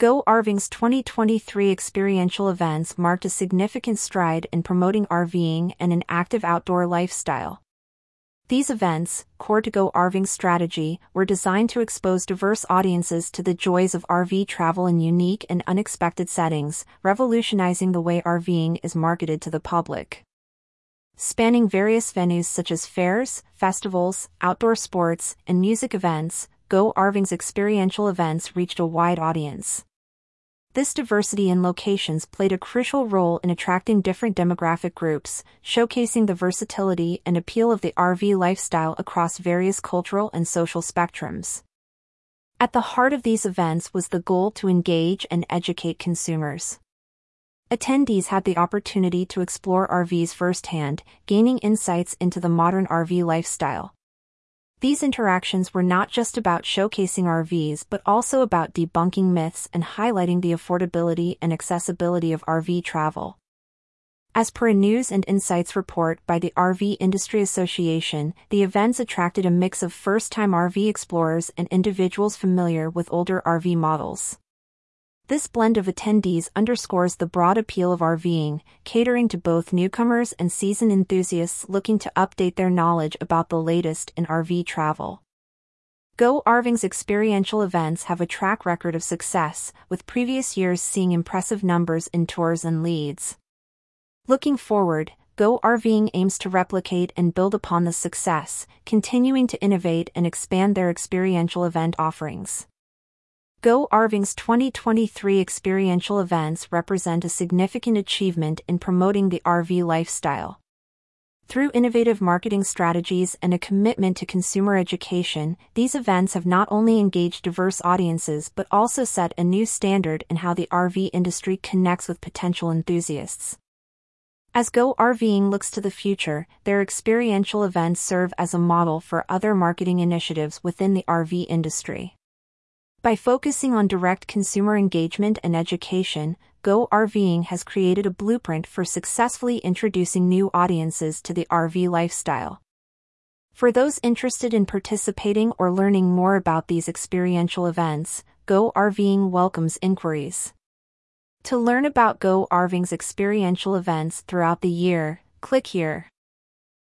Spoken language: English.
Go RVing's 2023 experiential events marked a significant stride in promoting RVing and an active outdoor lifestyle. These events, core to Go RVing's strategy, were designed to expose diverse audiences to the joys of RV travel in unique and unexpected settings, revolutionizing the way RVing is marketed to the public spanning various venues such as fairs, festivals, outdoor sports, and music events, Go RVing's experiential events reached a wide audience. This diversity in locations played a crucial role in attracting different demographic groups, showcasing the versatility and appeal of the RV lifestyle across various cultural and social spectrums. At the heart of these events was the goal to engage and educate consumers. Attendees had the opportunity to explore RVs firsthand, gaining insights into the modern RV lifestyle. These interactions were not just about showcasing RVs but also about debunking myths and highlighting the affordability and accessibility of RV travel. As per a News and Insights report by the RV Industry Association, the events attracted a mix of first time RV explorers and individuals familiar with older RV models. This blend of attendees underscores the broad appeal of RVing, catering to both newcomers and seasoned enthusiasts looking to update their knowledge about the latest in RV travel. Go RVing's experiential events have a track record of success, with previous years seeing impressive numbers in tours and leads. Looking forward, Go RVing aims to replicate and build upon this success, continuing to innovate and expand their experiential event offerings. Go RVing's 2023 experiential events represent a significant achievement in promoting the RV lifestyle. Through innovative marketing strategies and a commitment to consumer education, these events have not only engaged diverse audiences but also set a new standard in how the RV industry connects with potential enthusiasts. As Go RVing looks to the future, their experiential events serve as a model for other marketing initiatives within the RV industry. By focusing on direct consumer engagement and education, Go RVing has created a blueprint for successfully introducing new audiences to the RV lifestyle. For those interested in participating or learning more about these experiential events, Go RVing welcomes inquiries. To learn about Go RVing's experiential events throughout the year, click here.